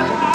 Bye.